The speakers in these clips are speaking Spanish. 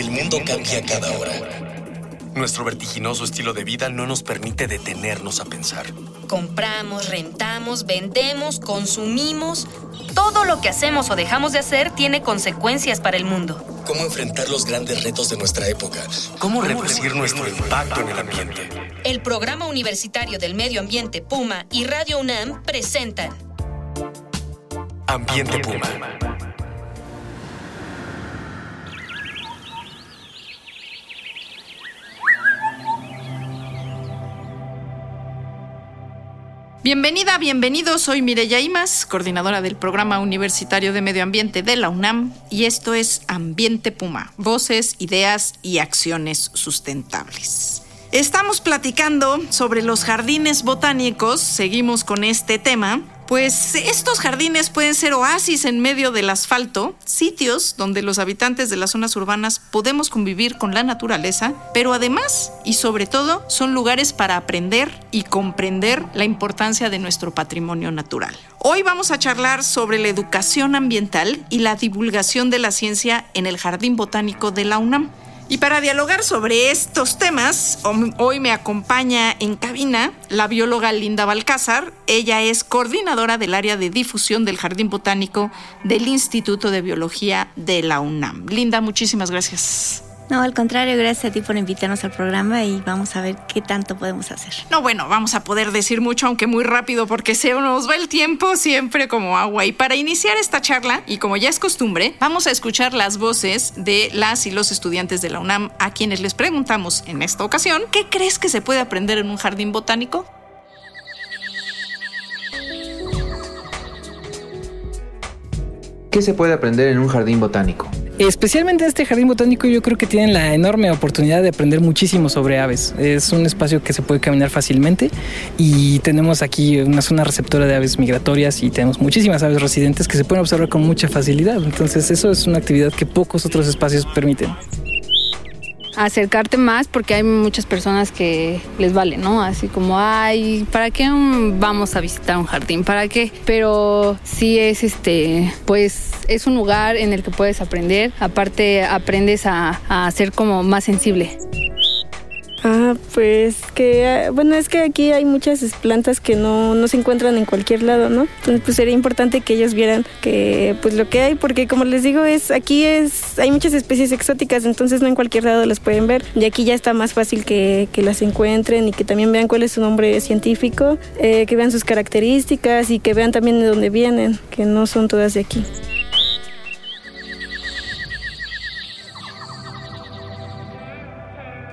El mundo cambia cada hora. Nuestro vertiginoso estilo de vida no nos permite detenernos a pensar. Compramos, rentamos, vendemos, consumimos. Todo lo que hacemos o dejamos de hacer tiene consecuencias para el mundo. ¿Cómo enfrentar los grandes retos de nuestra época? ¿Cómo reducir nuestro impacto en el ambiente? El Programa Universitario del Medio Ambiente Puma y Radio UNAM presentan Ambiente Puma. Bienvenida, bienvenido. Soy Mireya Imas, coordinadora del Programa Universitario de Medio Ambiente de la UNAM, y esto es Ambiente Puma, voces, ideas y acciones sustentables. Estamos platicando sobre los jardines botánicos, seguimos con este tema, pues estos jardines pueden ser oasis en medio del asfalto, sitios donde los habitantes de las zonas urbanas podemos convivir con la naturaleza, pero además y sobre todo son lugares para aprender y comprender la importancia de nuestro patrimonio natural. Hoy vamos a charlar sobre la educación ambiental y la divulgación de la ciencia en el Jardín Botánico de la UNAM. Y para dialogar sobre estos temas, hoy me acompaña en cabina la bióloga Linda Balcázar. Ella es coordinadora del área de difusión del Jardín Botánico del Instituto de Biología de la UNAM. Linda, muchísimas gracias. No, al contrario, gracias a ti por invitarnos al programa y vamos a ver qué tanto podemos hacer. No, bueno, vamos a poder decir mucho, aunque muy rápido, porque se nos va el tiempo siempre como agua. Y para iniciar esta charla, y como ya es costumbre, vamos a escuchar las voces de las y los estudiantes de la UNAM a quienes les preguntamos en esta ocasión, ¿qué crees que se puede aprender en un jardín botánico? ¿Qué se puede aprender en un jardín botánico? Especialmente este jardín botánico yo creo que tienen la enorme oportunidad de aprender muchísimo sobre aves. Es un espacio que se puede caminar fácilmente y tenemos aquí una zona receptora de aves migratorias y tenemos muchísimas aves residentes que se pueden observar con mucha facilidad. Entonces eso es una actividad que pocos otros espacios permiten acercarte más porque hay muchas personas que les vale, ¿no? Así como, ay, ¿para qué vamos a visitar un jardín? ¿Para qué? Pero sí es este, pues es un lugar en el que puedes aprender, aparte aprendes a, a ser como más sensible. Ah, pues que, bueno, es que aquí hay muchas plantas que no, no se encuentran en cualquier lado, ¿no? Entonces, pues sería importante que ellos vieran que, pues lo que hay, porque como les digo, es, aquí es, hay muchas especies exóticas, entonces no en cualquier lado las pueden ver. Y aquí ya está más fácil que, que las encuentren y que también vean cuál es su nombre científico, eh, que vean sus características y que vean también de dónde vienen, que no son todas de aquí.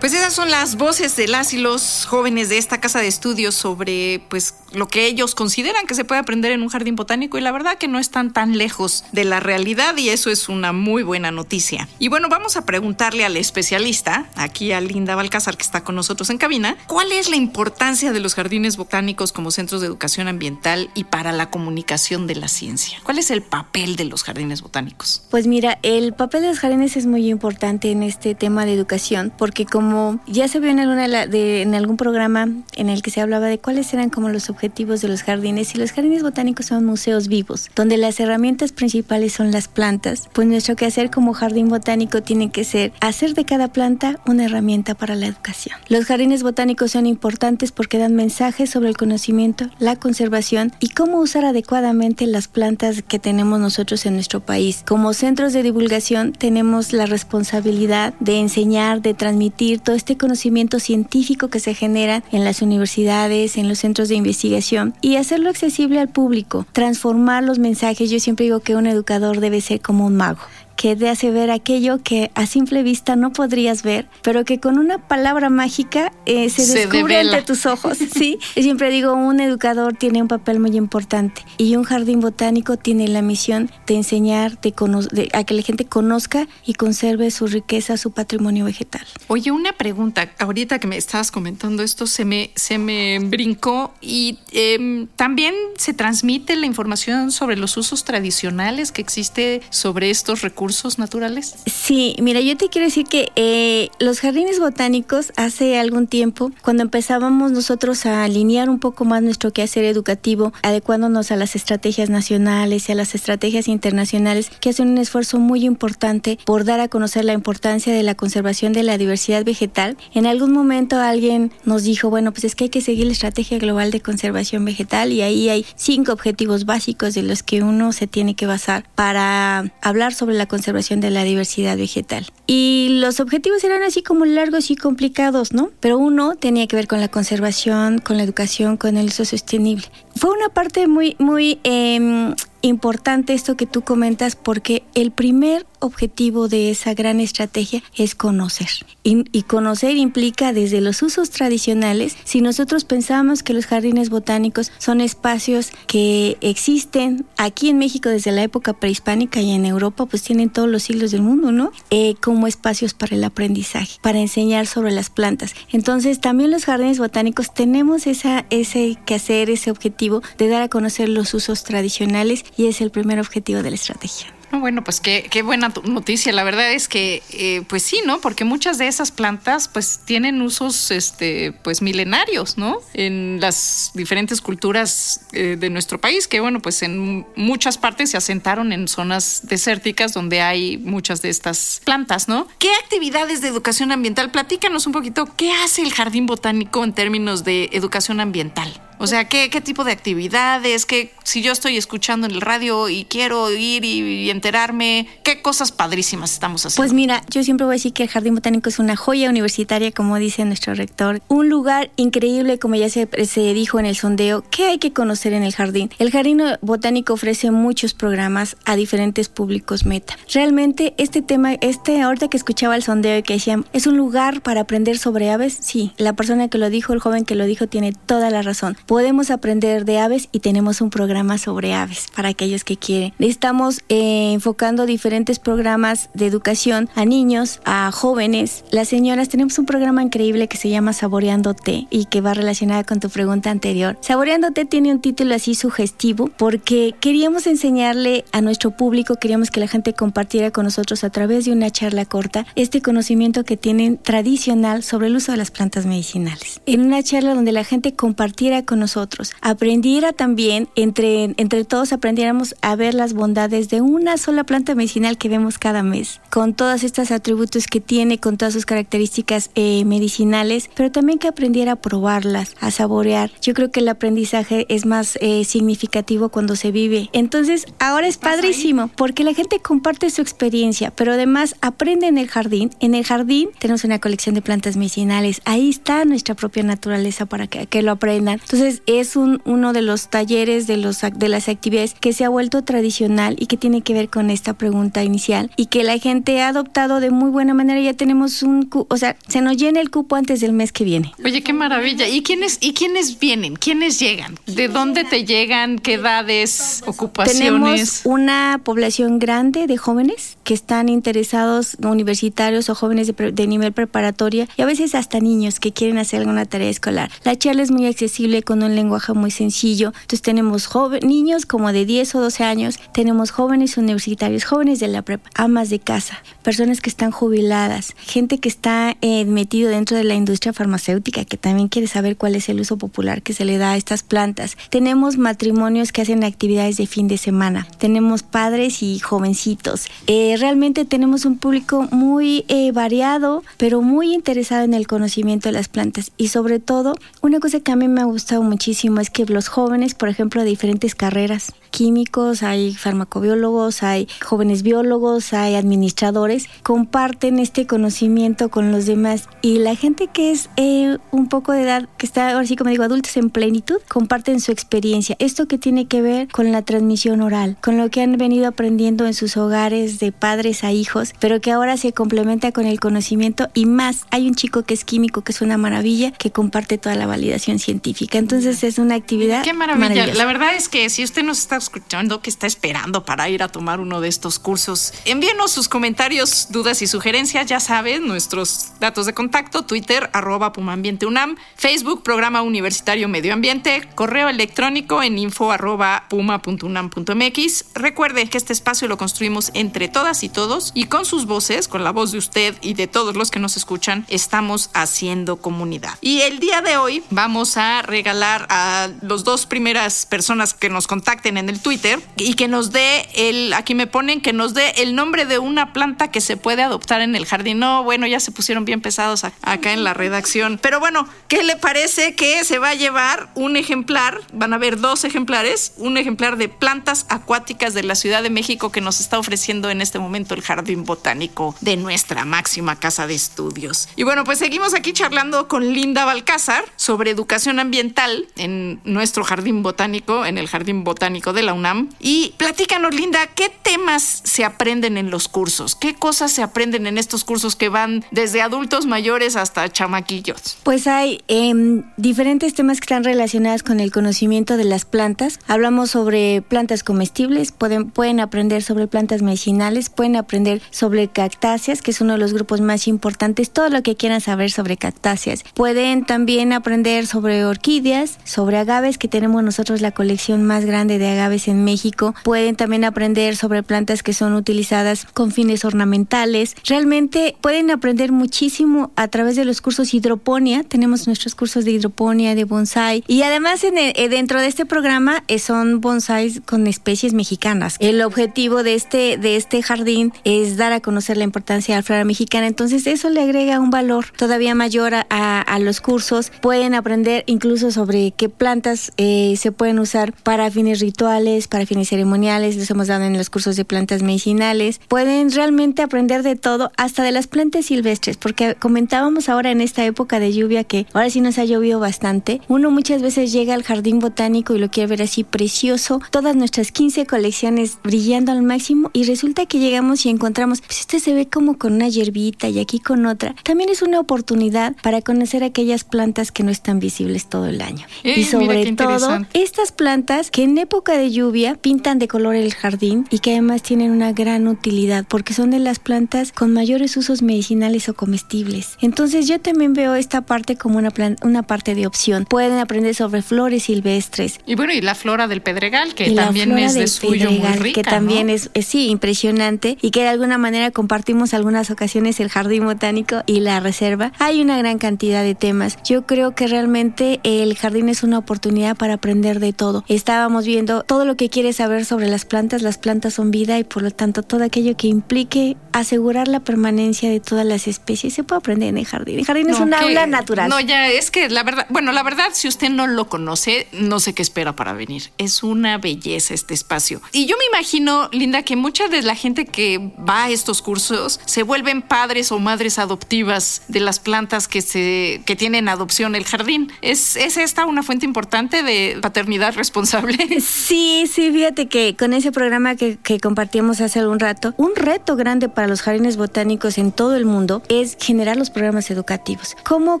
Pues esas son las voces de las y los jóvenes de esta casa de estudios sobre pues lo que ellos consideran que se puede aprender en un jardín botánico y la verdad que no están tan lejos de la realidad y eso es una muy buena noticia. Y bueno, vamos a preguntarle al especialista, aquí a Linda Balcázar que está con nosotros en cabina, ¿cuál es la importancia de los jardines botánicos como centros de educación ambiental y para la comunicación de la ciencia? ¿Cuál es el papel de los jardines botánicos? Pues mira, el papel de los jardines es muy importante en este tema de educación porque como ya se vio en, alguna de, en algún programa en el que se hablaba de cuáles eran como los objetivos de los jardines y los jardines botánicos son museos vivos, donde las herramientas principales son las plantas, pues nuestro quehacer como jardín botánico tiene que ser hacer de cada planta una herramienta para la educación. Los jardines botánicos son importantes porque dan mensajes sobre el conocimiento, la conservación y cómo usar adecuadamente las plantas que tenemos nosotros en nuestro país. Como centros de divulgación tenemos la responsabilidad de enseñar, de transmitir todo este conocimiento científico que se genera en las universidades, en los centros de investigación y hacerlo accesible al público, transformar los mensajes. Yo siempre digo que un educador debe ser como un mago que te hace ver aquello que a simple vista no podrías ver, pero que con una palabra mágica eh, se, descubre ante tus ojos. Sí, siempre digo, un educador tiene un papel muy importante y un jardín botánico tiene la misión de enseñar, de, a que la gente conozca y conserve su riqueza, su patrimonio vegetal. Oye, una pregunta, ahorita que me estabas comentando esto, se me, se me brincó y em, también se transmite la información sobre los usos tradicionales que existe sobre estos recursos recursos naturales? Sí, mira, yo te quiero decir que eh, los jardines botánicos hace algún tiempo, cuando empezábamos nosotros a alinear un poco más nuestro quehacer educativo, adecuándonos a las estrategias nacionales y a las estrategias internacionales, que hacen un esfuerzo muy importante por dar a conocer la importancia de la conservación de la diversidad vegetal, en algún momento alguien nos dijo, bueno, pues es que hay que seguir la estrategia global de conservación vegetal y ahí hay cinco objetivos básicos de los que uno se tiene que basar para hablar sobre la conservación de la diversidad vegetal. Y los objetivos eran así como largos y complicados, ¿no? Pero uno tenía que ver con la conservación, con la educación, con el uso sostenible. Fue una parte muy, muy eh, importante esto que tú comentas porque el primer objetivo de esa gran estrategia es conocer. Y, y, conocer implica desde los usos tradicionales, si nosotros pensamos que los jardines botánicos son espacios que existen aquí en México desde la época prehispánica y en Europa, pues tienen todos los siglos del mundo, ¿no? Eh, como espacios para el aprendizaje, para enseñar sobre las plantas. Entonces también los jardines botánicos tenemos esa, ese que hacer, ese objetivo de dar a conocer los usos tradicionales y es el primer objetivo de la estrategia. Bueno, pues qué, qué, buena noticia. La verdad es que, eh, pues sí, ¿no? Porque muchas de esas plantas, pues tienen usos, este, pues milenarios, ¿no? En las diferentes culturas eh, de nuestro país, que bueno, pues en muchas partes se asentaron en zonas desérticas donde hay muchas de estas plantas, ¿no? ¿Qué actividades de educación ambiental? Platícanos un poquito, ¿qué hace el jardín botánico en términos de educación ambiental? O sea, ¿qué, ¿qué, tipo de actividades? ¿Qué, si yo estoy escuchando en el radio y quiero ir y, enterarme, ¿qué cosas padrísimas estamos haciendo? Pues mira, yo siempre voy a decir que el Jardín Botánico es una joya universitaria, como dice nuestro rector. Un lugar increíble, como ya se, se dijo en el sondeo, ¿qué hay que conocer en el jardín? El Jardín Botánico ofrece muchos programas a diferentes públicos meta. Realmente este tema, este ahorita que escuchaba el sondeo y que decían, ¿es un lugar para aprender sobre aves? Sí, la persona que lo dijo, el joven que lo dijo, tiene toda la razón podemos aprender de aves y tenemos un programa sobre aves para aquellos que quieren. Estamos eh, enfocando diferentes programas de educación a niños, a jóvenes. Las señoras tenemos un programa increíble que se llama Saboreando Té y que va relacionada con tu pregunta anterior. Saboreando Té tiene un título así sugestivo porque queríamos enseñarle a nuestro público, queríamos que la gente compartiera con nosotros a través de una charla corta este conocimiento que tienen tradicional sobre el uso de las plantas medicinales. En una charla donde la gente compartiera con nosotros, aprendiera también, entre, entre todos aprendiéramos a ver las bondades de una sola planta medicinal que vemos cada mes, con todos estos atributos que tiene, con todas sus características eh, medicinales, pero también que aprendiera a probarlas, a saborear. Yo creo que el aprendizaje es más eh, significativo cuando se vive. Entonces, ahora es padrísimo, porque la gente comparte su experiencia, pero además aprende en el jardín. En el jardín tenemos una colección de plantas medicinales, ahí está nuestra propia naturaleza para que, que lo aprendan. Entonces, es un, uno de los talleres, de, los, de las actividades que se ha vuelto tradicional y que tiene que ver con esta pregunta inicial y que la gente ha adoptado de muy buena manera. Ya tenemos un, o sea, se nos llena el cupo antes del mes que viene. Oye, qué maravilla. ¿Y quiénes, y quiénes vienen? ¿Quiénes llegan? ¿De dónde te llegan? ¿Qué edades? ¿Ocupaciones? Tenemos una población grande de jóvenes que están interesados, universitarios o jóvenes de, de nivel preparatoria y a veces hasta niños que quieren hacer alguna tarea escolar. La charla es muy accesible con un lenguaje muy sencillo. Entonces tenemos niños como de 10 o 12 años, tenemos jóvenes universitarios, jóvenes de la prepa, amas de casa, personas que están jubiladas, gente que está eh, metido dentro de la industria farmacéutica que también quiere saber cuál es el uso popular que se le da a estas plantas. Tenemos matrimonios que hacen actividades de fin de semana. Tenemos padres y jovencitos. Eh, realmente tenemos un público muy eh, variado, pero muy interesado en el conocimiento de las plantas. Y sobre todo, una cosa que a mí me ha gustado muchísimo es que los jóvenes, por ejemplo, de diferentes carreras, químicos, hay farmacobiólogos, hay jóvenes biólogos, hay administradores, comparten este conocimiento con los demás y la gente que es eh, un poco de edad, que está ahora sí como digo, adultos en plenitud, comparten su experiencia. Esto que tiene que ver con la transmisión oral, con lo que han venido aprendiendo en sus hogares de padres a hijos, pero que ahora se complementa con el conocimiento y más. Hay un chico que es químico, que es una maravilla, que comparte toda la validación científica. Entonces es una actividad. Qué maravilla. La verdad es que si usted nos está está escuchando, que está esperando para ir a tomar uno de estos cursos. Envíenos sus comentarios, dudas y sugerencias. Ya saben, nuestros datos de contacto, Twitter, arroba Pumambiente UNAM, Facebook, Programa Universitario Medio Ambiente, correo electrónico en info arroba puma.unam.mx. Recuerde que este espacio lo construimos entre todas y todos y con sus voces, con la voz de usted y de todos los que nos escuchan, estamos haciendo comunidad. Y el día de hoy vamos a regalar a los dos primeras personas que nos contacten en el Twitter y que nos dé el, aquí me ponen, que nos dé el nombre de una planta que se puede adoptar en el jardín. No, bueno, ya se pusieron bien pesados acá en la redacción. Pero bueno, ¿qué le parece que se va a llevar un ejemplar? Van a haber dos ejemplares, un ejemplar de plantas acuáticas de la Ciudad de México que nos está ofreciendo en este momento el Jardín Botánico de nuestra máxima casa de estudios. Y bueno, pues seguimos aquí charlando con Linda Balcázar sobre educación ambiental en nuestro jardín botánico, en el Jardín Botánico de la UNAM. Y platícanos, Linda, ¿qué temas se aprenden en los cursos? ¿Qué cosas se aprenden en estos cursos que van desde adultos mayores hasta chamaquillos? Pues hay em, diferentes temas que están relacionados con el conocimiento de las plantas. Hablamos sobre plantas comestibles, pueden, pueden aprender sobre plantas medicinales, pueden aprender sobre cactáceas, que es uno de los grupos más importantes, todo lo que quieran saber sobre cactáceas. Pueden también aprender sobre orquídeas, sobre agaves, que tenemos nosotros la colección más grande de agaves en México. Pueden también aprender sobre plantas que son utilizadas con fines ornamentales. Realmente pueden aprender muchísimo a través de los cursos hidroponía. Tenemos nuestros cursos de hidroponía, de bonsai. Y además en el, eh, dentro de este programa eh, son bonsais con especies mexicanas. El objetivo de este, de este jardín es dar a conocer la importancia de la flora mexicana. Entonces eso le agrega un valor todavía mayor a, a, los cursos. Pueden aprender incluso sobre qué plantas eh, se pueden usar para fines rituales, para fines ceremoniales. Les hemos dado en los cursos de plantas medicinales. Pueden realmente aprender de todo, hasta de las plantas silvestres, porque comentábamos ahora en esta época de lluvia que ahora sí nos ha llovido bastante. Uno muchas veces llega al jardín botánico y lo quiere ver así precioso, todas nuestras 15 colecciones brillando al máximo y resulta que llegamos y encontramos, pues este se ve como con una hierbita y aquí con otra. También es una oportunidad para conocer aquellas plantas que no están visibles todo el año. Eh, y sobre todo, estas plantas que en época de lluvia pintan de color el jardín y que además tienen una gran utilidad porque son de las plantas con mayores usos medicinales o comestibles. Entonces yo también veo esta parte como una, una parte de opción. Pueden aprender sobre flores silvestres. Y bueno, y la flora del pedregal, que también es de suyo muy rica, Que también es, sí, impresionante y que de alguna manera compartimos algunas ocasiones el jardín botánico y la reserva. Hay una gran cantidad de temas. Yo creo que realmente el jardín es una oportunidad para aprender de todo. Estábamos viendo todo lo que quieres saber sobre las plantas. Las plantas son vida y por lo tanto todo aquello que implique asegurar la permanencia de todas las especies se puede aprender en el jardín. El jardín es un aula natural. No, ya es que la verdad, bueno, la verdad, si usted no lo conoce, no sé qué espera para venir. Es una belleza este espacio. Y yo me imagino, Linda, que mucha de la gente que va a estos cursos se vuelven padres o madres adoptivas de las plantas que se que tienen adopción el jardín. ¿Es, es esta una fuente importante de paternidad responsable? Sí, sí, fíjate que con ese programa que, que compartimos hace algún rato, un reto grande para los jardines botánicos en todo el mundo es generar los programas educativos. Cómo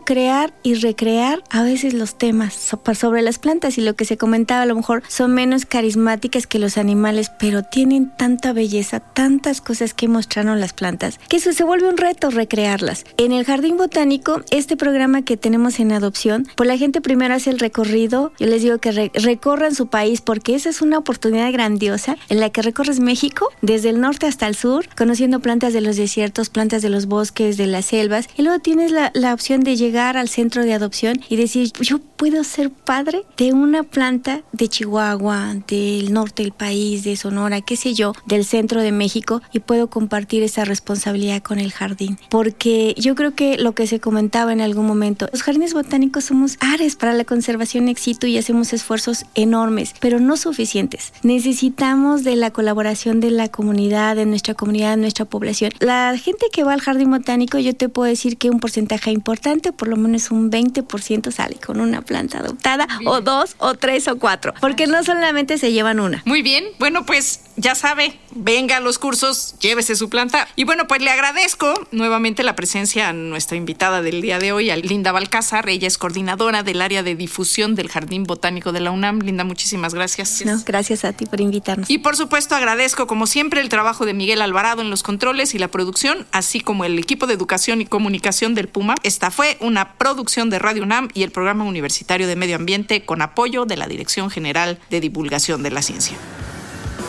crear y recrear a veces los temas sobre las plantas y lo que se comentaba a lo mejor son menos carismáticas que los animales, pero tienen tanta belleza, tantas cosas que mostraron las plantas, que eso se vuelve un reto recrearlas. En el jardín botánico, este programa que tenemos en adopción, pues la gente primero hace el recorrido, yo les digo que recorran su país porque esa es una oportunidad grandiosa en la que recorres México desde el norte hasta el sur, conociendo plantas de los desiertos, plantas de los bosques, de las selvas, y luego tienes la, la opción de llegar al centro de adopción y decir, yo puedo ser padre de una planta de Chihuahua, del norte del país, de Sonora, qué sé yo, del centro de México y puedo compartir esa responsabilidad con el jardín. Porque yo creo que lo que se comentaba en algún momento, los jardines botánicos somos ares para la conservación éxito y hacemos esfuerzos enormes, pero no suficientes. Necesitamos de la colaboración de la comunidad, de nuestra comunidad, de nuestra población. La gente que va al jardín botánico, yo te puedo decir que un porcentaje importante, por lo menos un 20% sale con una planta adoptada, o dos, o tres, o cuatro, porque no solamente se llevan una. Muy bien, bueno, pues ya sabe, venga a los cursos, llévese su planta. Y bueno, pues le agradezco nuevamente la presencia a nuestra invitada del día de hoy, a Linda Balcázar. Ella es coordinadora del área de difusión del Jardín Botánico de la UNAM. Linda, muchísimas gracias. No, gracias a ti por invitarnos. Y por supuesto agradezco como siempre el trabajo de Miguel Alvarado en los controles y la producción, así como el equipo de educación y comunicación del Puma. Esta fue una producción de Radio UNAM y el Programa Universitario de Medio Ambiente con apoyo de la Dirección General de Divulgación de la Ciencia.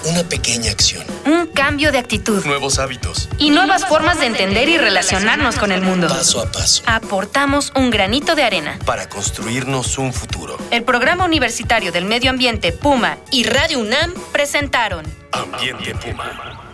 Una pequeña acción. Un cambio de actitud. Nuevos hábitos. Y nuevas formas de entender y relacionarnos con el mundo. Paso a paso. Aportamos un granito de arena. Para construirnos un futuro. El Programa Universitario del Medio Ambiente Puma y Radio UNAM presentaron Ambiente Puma.